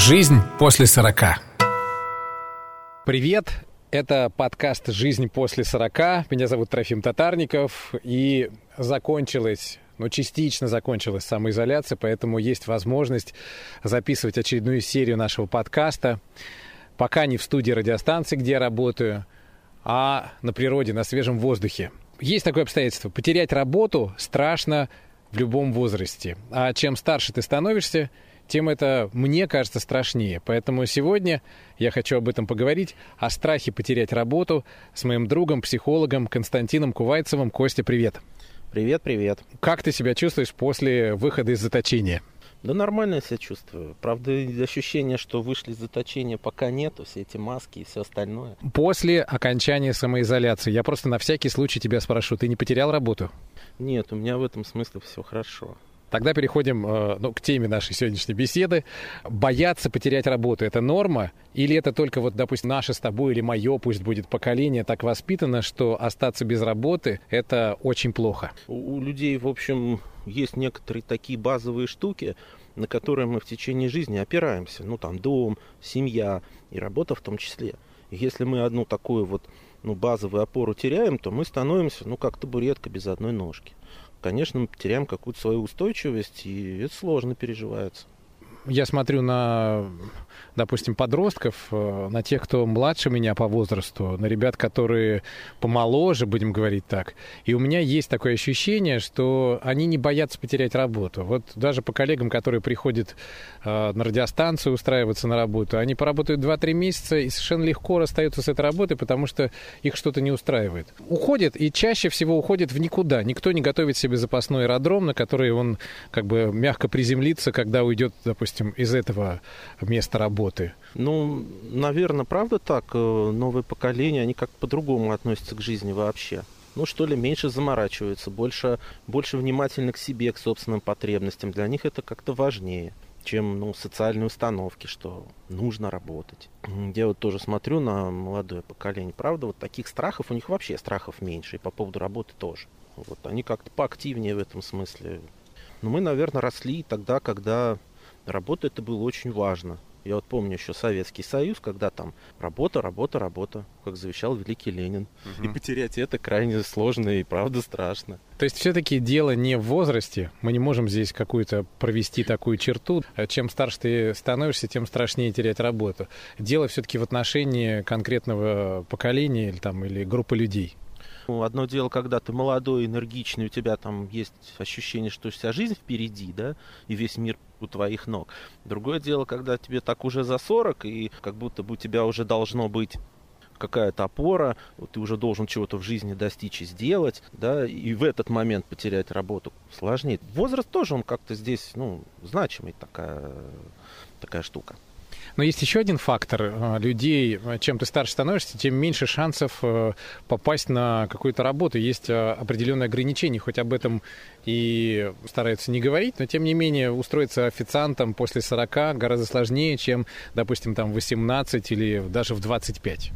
Жизнь после 40. Привет, это подкаст «Жизнь после 40». Меня зовут Трофим Татарников. И закончилась, ну, частично закончилась самоизоляция, поэтому есть возможность записывать очередную серию нашего подкаста. Пока не в студии радиостанции, где я работаю, а на природе, на свежем воздухе. Есть такое обстоятельство. Потерять работу страшно в любом возрасте. А чем старше ты становишься, тем это, мне кажется, страшнее. Поэтому сегодня я хочу об этом поговорить, о страхе потерять работу с моим другом, психологом Константином Кувайцевым. Костя, привет. Привет, привет. Как ты себя чувствуешь после выхода из заточения? Да нормально я себя чувствую. Правда, ощущение, что вышли из заточения пока нету, все эти маски и все остальное. После окончания самоизоляции, я просто на всякий случай тебя спрошу, ты не потерял работу? Нет, у меня в этом смысле все хорошо. Тогда переходим э, ну, к теме нашей сегодняшней беседы. Бояться потерять работу – это норма? Или это только, вот, допустим, наше с тобой или мое, пусть будет поколение, так воспитано, что остаться без работы – это очень плохо? У, людей, в общем, есть некоторые такие базовые штуки, на которые мы в течение жизни опираемся. Ну, там, дом, семья и работа в том числе. если мы одну такую вот ну, базовую опору теряем, то мы становимся, ну, как табуретка без одной ножки конечно, мы теряем какую-то свою устойчивость, и это сложно переживается я смотрю на, допустим, подростков, э, на тех, кто младше меня по возрасту, на ребят, которые помоложе, будем говорить так. И у меня есть такое ощущение, что они не боятся потерять работу. Вот даже по коллегам, которые приходят э, на радиостанцию устраиваться на работу, они поработают 2-3 месяца и совершенно легко расстаются с этой работой, потому что их что-то не устраивает. Уходят, и чаще всего уходят в никуда. Никто не готовит себе запасной аэродром, на который он как бы мягко приземлится, когда уйдет, допустим, допустим, из этого места работы? Ну, наверное, правда так. Э, новое поколение, они как по-другому относятся к жизни вообще. Ну, что ли, меньше заморачиваются, больше, больше внимательны к себе, к собственным потребностям. Для них это как-то важнее чем ну, социальные установки, что нужно работать. Я вот тоже смотрю на молодое поколение. Правда, вот таких страхов, у них вообще страхов меньше, и по поводу работы тоже. Вот они как-то поактивнее в этом смысле. Но мы, наверное, росли тогда, когда Работа это было очень важно. Я вот помню еще Советский Союз, когда там работа, работа, работа, как завещал великий Ленин. Угу. И потерять это крайне сложно и правда страшно. То есть все-таки дело не в возрасте. Мы не можем здесь какую-то провести такую черту. Чем старше ты становишься, тем страшнее терять работу. Дело все-таки в отношении конкретного поколения или, там, или группы людей. Одно дело, когда ты молодой, энергичный, у тебя там есть ощущение, что вся жизнь впереди, да, и весь мир у твоих ног. Другое дело, когда тебе так уже за 40, и как будто бы у тебя уже должно быть какая-то опора, ты уже должен чего-то в жизни достичь и сделать, да, и в этот момент потерять работу сложнее. Возраст тоже, он как-то здесь, ну, значимый такая, такая штука. Но есть еще один фактор. Э, людей, э, чем ты старше становишься, тем меньше шансов э, попасть на какую-то работу. Есть определенные ограничения, хоть об этом и стараются не говорить, но тем не менее устроиться официантом после 40 гораздо сложнее, чем, допустим, там 18 или даже в 25.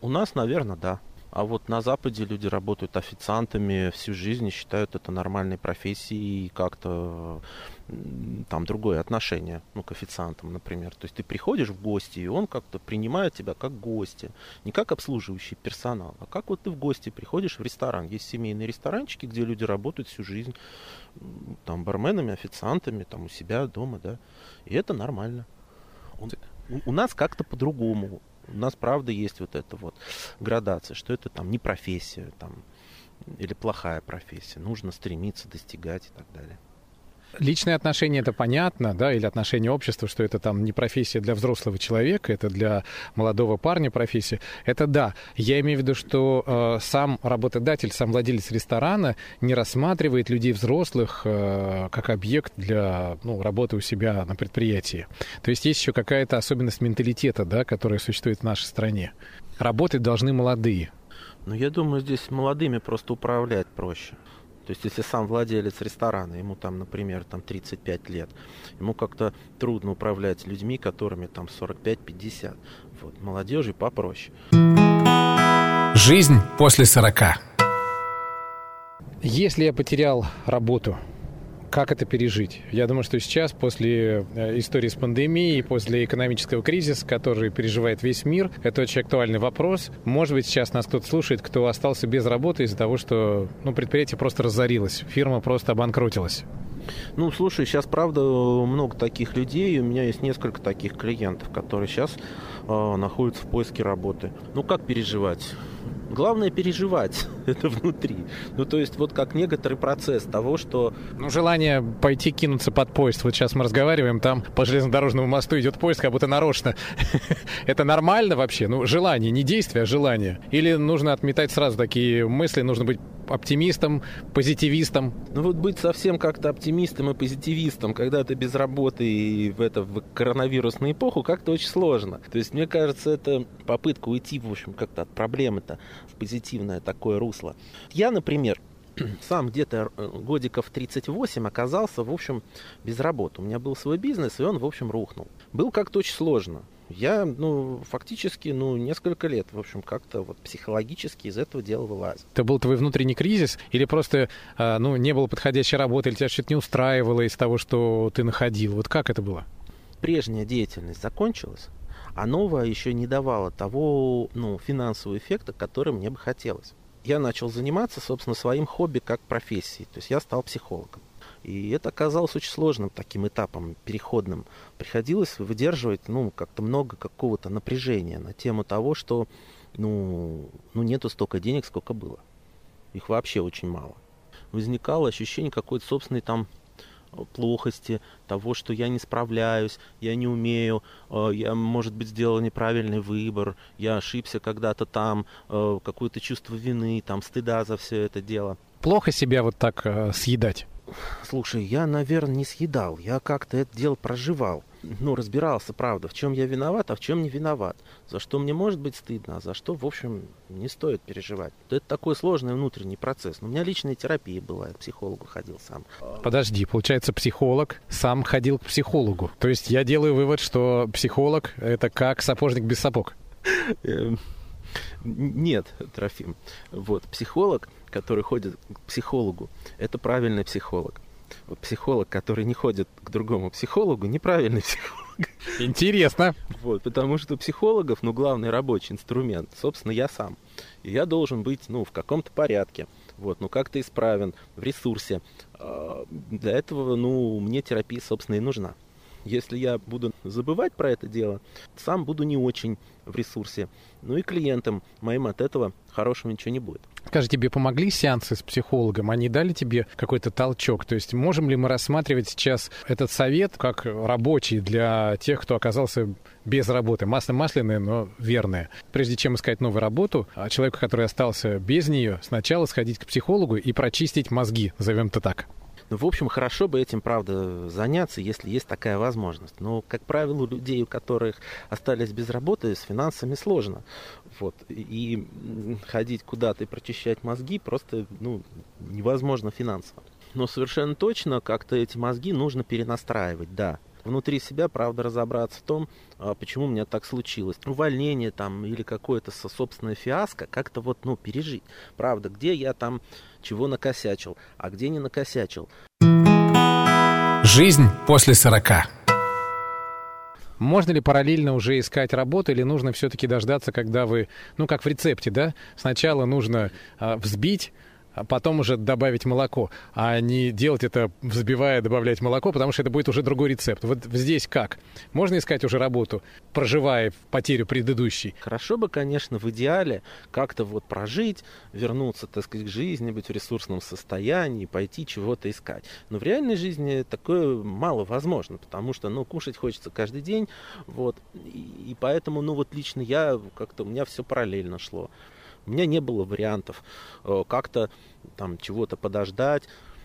У нас, наверное, да. А вот на Западе люди работают официантами всю жизнь и считают это нормальной профессией и как-то там другое отношение, ну, к официантам, например. То есть ты приходишь в гости, и он как-то принимает тебя как гостя. Не как обслуживающий персонал, а как вот ты в гости приходишь в ресторан. Есть семейные ресторанчики, где люди работают всю жизнь, там, барменами, официантами, там, у себя дома, да. И это нормально. Он, у нас как-то по-другому у нас, правда, есть вот эта вот градация, что это там не профессия, там, или плохая профессия. Нужно стремиться достигать и так далее. Личные отношения это понятно, да, или отношения общества, что это там не профессия для взрослого человека, это для молодого парня профессия. Это да. Я имею в виду, что э, сам работодатель, сам владелец ресторана не рассматривает людей взрослых э, как объект для ну, работы у себя на предприятии. То есть есть еще какая-то особенность менталитета, да, которая существует в нашей стране. Работать должны молодые. Ну, я думаю, здесь молодыми просто управлять проще. То есть, если сам владелец ресторана, ему там, например, там 35 лет, ему как-то трудно управлять людьми, которыми там 45-50. Вот, молодежи попроще. Жизнь после 40. Если я потерял работу, Как это пережить? Я думаю, что сейчас, после э, истории с пандемией, после экономического кризиса, который переживает весь мир, это очень актуальный вопрос. Может быть, сейчас нас кто-то слушает, кто остался без работы из-за того, что ну, предприятие просто разорилось, фирма просто обанкротилась. Ну, слушай, сейчас, правда, много таких людей. У меня есть несколько таких клиентов, которые сейчас э, находятся в поиске работы. Ну, как переживать? Главное переживать это внутри. Ну, то есть, вот как некоторый процесс того, что... Ну, желание пойти кинуться под поезд. Вот сейчас мы разговариваем, там по железнодорожному мосту идет поезд, как будто нарочно. это нормально вообще? Ну, желание, не действие, а желание. Или нужно отметать сразу такие мысли, нужно быть оптимистом, позитивистом? Ну вот быть совсем как-то оптимистом и позитивистом, когда ты без работы и в это в коронавирусную эпоху, как-то очень сложно. То есть мне кажется, это попытка уйти, в общем, как-то от проблемы-то в позитивное такое русло. Я, например, сам где-то э, годиков 38 оказался, в общем, без работы. У меня был свой бизнес, и он, в общем, рухнул. Был как-то очень сложно я, ну, фактически, ну, несколько лет, в общем, как-то вот психологически из этого дела вылазил. Это был твой внутренний кризис или просто, а, ну, не было подходящей работы, или тебя что-то не устраивало из того, что ты находил? Вот как это было? Прежняя деятельность закончилась, а новая еще не давала того, ну, финансового эффекта, который мне бы хотелось. Я начал заниматься, собственно, своим хобби как профессией, то есть я стал психологом. И это оказалось очень сложным таким этапом, переходным. Приходилось выдерживать, ну, как-то много какого-то напряжения на тему того, что, ну, ну, нету столько денег, сколько было. Их вообще очень мало. Возникало ощущение какой-то собственной там плохости, того, что я не справляюсь, я не умею, э, я, может быть, сделал неправильный выбор, я ошибся когда-то там, э, какое-то чувство вины, там, стыда за все это дело. Плохо себя вот так э, съедать? Слушай, я, наверное, не съедал. Я как-то это дело проживал. Ну, разбирался, правда, в чем я виноват, а в чем не виноват. За что мне может быть стыдно, а за что, в общем, не стоит переживать. Это такой сложный внутренний процесс. Но у меня личная терапия была, я к психологу ходил сам. Подожди, получается, психолог сам ходил к психологу. То есть я делаю вывод, что психолог — это как сапожник без сапог. Эм, нет, Трофим. Вот, психолог который ходит к психологу, это правильный психолог. Вот психолог, который не ходит к другому психологу, неправильный психолог. Интересно. Вот, потому что у психологов, ну, главный рабочий инструмент, собственно, я сам. И я должен быть, ну, в каком-то порядке. Вот, ну, как-то исправен, в ресурсе. А, для этого, ну, мне терапия, собственно, и нужна. Если я буду забывать про это дело, сам буду не очень в ресурсе. Ну и клиентам моим от этого хорошего ничего не будет. Скажи, тебе помогли сеансы с психологом? Они дали тебе какой-то толчок? То есть можем ли мы рассматривать сейчас этот совет как рабочий для тех, кто оказался без работы? Масло масляное, но верное. Прежде чем искать новую работу, а человеку, который остался без нее, сначала сходить к психологу и прочистить мозги, назовем это так. Ну, в общем, хорошо бы этим, правда, заняться, если есть такая возможность. Но, как правило, у людей, у которых остались без работы, с финансами сложно. Вот. И ходить куда-то и прочищать мозги просто ну, невозможно финансово. Но совершенно точно как-то эти мозги нужно перенастраивать, да внутри себя, правда, разобраться в том, а, почему у меня так случилось. Увольнение там или какое-то собственное фиаско, как-то вот, ну, пережить. Правда, где я там чего накосячил, а где не накосячил. Жизнь после 40. Можно ли параллельно уже искать работу или нужно все-таки дождаться, когда вы, ну как в рецепте, да, сначала нужно а, взбить а потом уже добавить молоко, а не делать это, взбивая, добавлять молоко, потому что это будет уже другой рецепт. Вот здесь как? Можно искать уже работу, проживая потерю предыдущей? Хорошо бы, конечно, в идеале как-то вот прожить, вернуться, так сказать, к жизни, быть в ресурсном состоянии, пойти чего-то искать. Но в реальной жизни такое мало возможно, потому что, ну, кушать хочется каждый день, вот, и, и поэтому, ну, вот лично я, как-то у меня все параллельно шло. У меня не было вариантов э, как-то там чего-то подождать,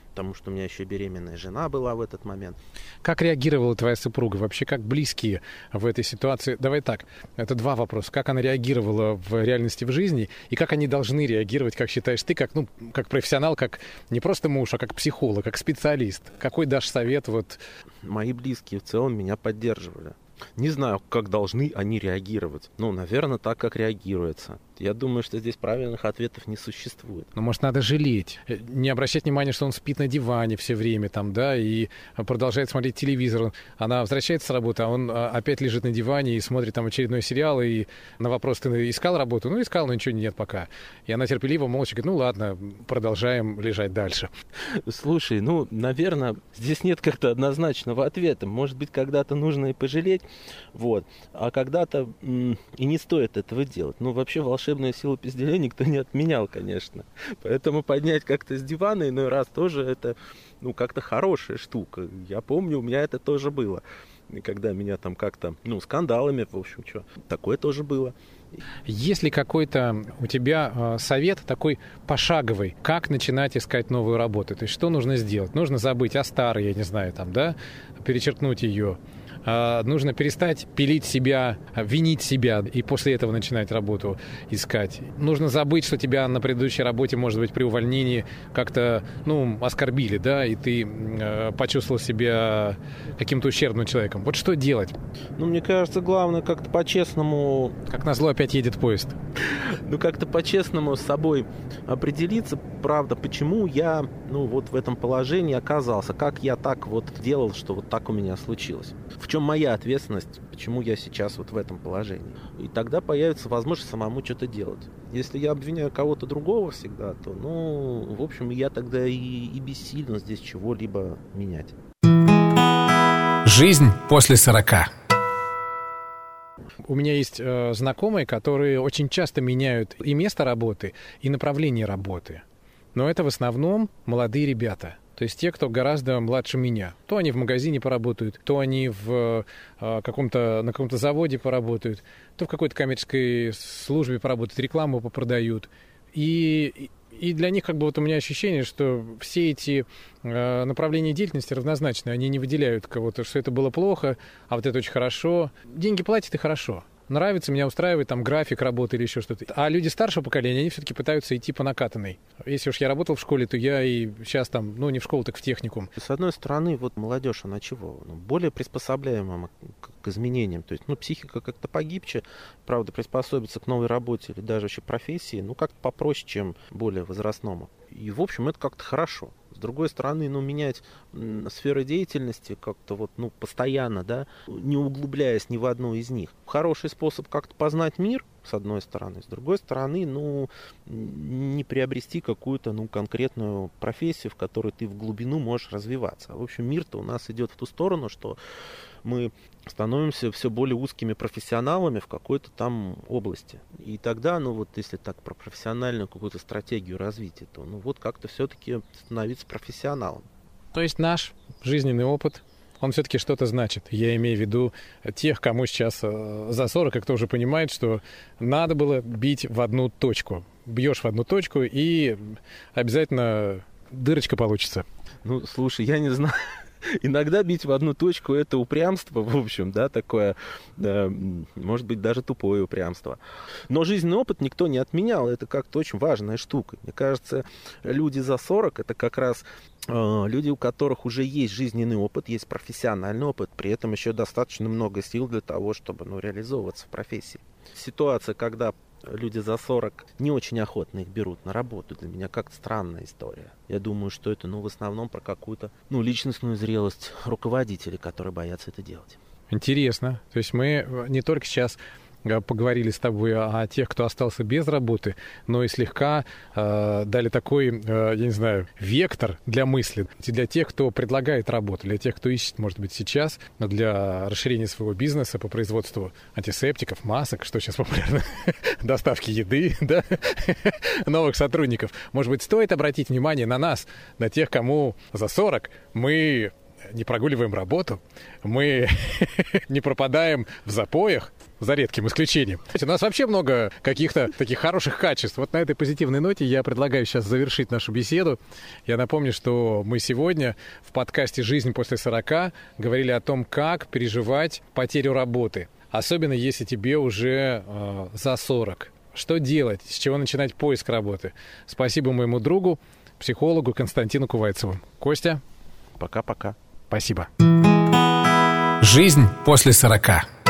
потому что у меня еще беременная жена была в этот момент. Как реагировала твоя супруга? Вообще, как близкие в этой ситуации? Давай так, это два вопроса. Как она реагировала в реальности в жизни, и как они должны реагировать, как считаешь ты, как, ну, как профессионал, как не просто муж, а как психолог, как специалист? Какой дашь совет? Вот? Мои близкие в целом меня поддерживали. Не знаю, как должны они реагировать. Ну, наверное, так, как реагируется. Я думаю, что здесь правильных ответов не существует. Ну, может, надо жалеть, э, не обращать внимания, что он спит на диване все время там, да, и продолжает смотреть телевизор. Она возвращается с работы, а он а, опять лежит на диване и смотрит там очередной сериал, и на вопрос, ты искал работу? Ну, искал, но ничего нет пока. И она терпеливо, молча говорит, ну, ладно, продолжаем лежать дальше. Слушай, ну, наверное, здесь нет как-то однозначного ответа. Может быть, когда-то нужно и пожалеть, вот, а когда-то и не стоит этого делать. Ну, вообще, волшебную силу пизделя никто не отменял, конечно. Поэтому поднять как-то с дивана иной раз тоже это, ну, как-то хорошая штука. Я помню, у меня это тоже было. И когда меня там как-то, ну, скандалами, в общем, что, такое тоже было. Есть ли какой-то у тебя э, совет такой пошаговый, как начинать искать новую работу? То есть что нужно сделать? Нужно забыть о старой, я не знаю, там, да, перечеркнуть ее, нужно перестать пилить себя, винить себя и после этого начинать работу искать. Нужно забыть, что тебя на предыдущей работе, может быть, при увольнении как-то, ну, оскорбили, да, и ты э, почувствовал себя каким-то ущербным человеком. Вот что делать? Ну, мне кажется, главное как-то по-честному... Как назло опять едет поезд. Ну, как-то по-честному с собой определиться, правда, почему я, ну, вот в этом положении оказался, как я так вот делал, что вот так у меня случилось. В чем моя ответственность, почему я сейчас вот в этом положении. И тогда появится возможность самому что-то делать. Если я обвиняю кого-то другого всегда, то, ну, в общем, я тогда и, и бессилен здесь чего-либо менять. Жизнь после 40. У меня есть э, знакомые, которые очень часто меняют и место работы, и направление работы. Но это в основном молодые ребята – то есть те, кто гораздо младше меня. То они в магазине поработают, то они в э, каком-то, на каком-то заводе поработают, то в какой-то коммерческой службе поработают, рекламу попродают. И, и для них как бы вот у меня ощущение, что все эти э, направления деятельности равнозначны. Они не выделяют кого-то, что это было плохо, а вот это очень хорошо. Деньги платят и хорошо нравится, меня устраивает там график работы или еще что-то. А люди старшего поколения, они все-таки пытаются идти по накатанной. Если уж я работал в школе, то я и сейчас там, ну не в школу, так в техникум. С одной стороны, вот молодежь, она чего? Ну, более приспособляемая к изменениям. То есть, ну, психика как-то погибче, правда, приспособиться к новой работе или даже вообще профессии, ну, как-то попроще, чем более возрастному. И, в общем, это как-то хорошо другой стороны, ну, менять сферы деятельности как-то вот, ну, постоянно, да, не углубляясь ни в одну из них. Хороший способ как-то познать мир, с одной стороны. С другой стороны, ну, не приобрести какую-то, ну, конкретную профессию, в которой ты в глубину можешь развиваться. В общем, мир-то у нас идет в ту сторону, что мы становимся все более узкими профессионалами в какой-то там области. И тогда, ну вот если так про профессиональную какую-то стратегию развития, то ну вот как-то все-таки становиться профессионалом. То есть наш жизненный опыт, он все-таки что-то значит. Я имею в виду тех, кому сейчас э, за 40, и кто уже понимает, что надо было бить в одну точку. Бьешь в одну точку, и обязательно дырочка получится. Ну, слушай, я не знаю, иногда бить в одну точку это упрямство, в общем, да, такое, э, может быть, даже тупое упрямство. Но жизненный опыт никто не отменял, это как-то очень важная штука. Мне кажется, люди за 40 это как раз э, люди, у которых уже есть жизненный опыт, есть профессиональный опыт, при этом еще достаточно много сил для того, чтобы ну, реализовываться в профессии. Ситуация, когда люди за 40 не очень охотно их берут на работу. Для меня как-то странная история. Я думаю, что это, ну, в основном про какую-то, ну, личностную зрелость руководителей, которые боятся это делать. Интересно. То есть мы не только сейчас Э, поговорили с тобой о тех, кто остался без работы, но и слегка э, дали такой, э, я не знаю, вектор для мысли, для тех, кто предлагает работу, для тех, кто ищет, может быть, сейчас для расширения своего бизнеса по производству антисептиков, масок, что сейчас популярно, доставки еды, да, новых сотрудников. Может быть, стоит обратить внимание на нас, на тех, кому за 40 мы не прогуливаем работу, мы не пропадаем в запоях, за редким исключением. У нас вообще много каких-то таких хороших качеств. Вот на этой позитивной ноте я предлагаю сейчас завершить нашу беседу. Я напомню, что мы сегодня в подкасте «Жизнь после 40» говорили о том, как переживать потерю работы. Особенно если тебе уже э, за 40. Что делать? С чего начинать поиск работы? Спасибо моему другу, психологу Константину Кувайцеву. Костя. Пока-пока. Спасибо. Жизнь после 40.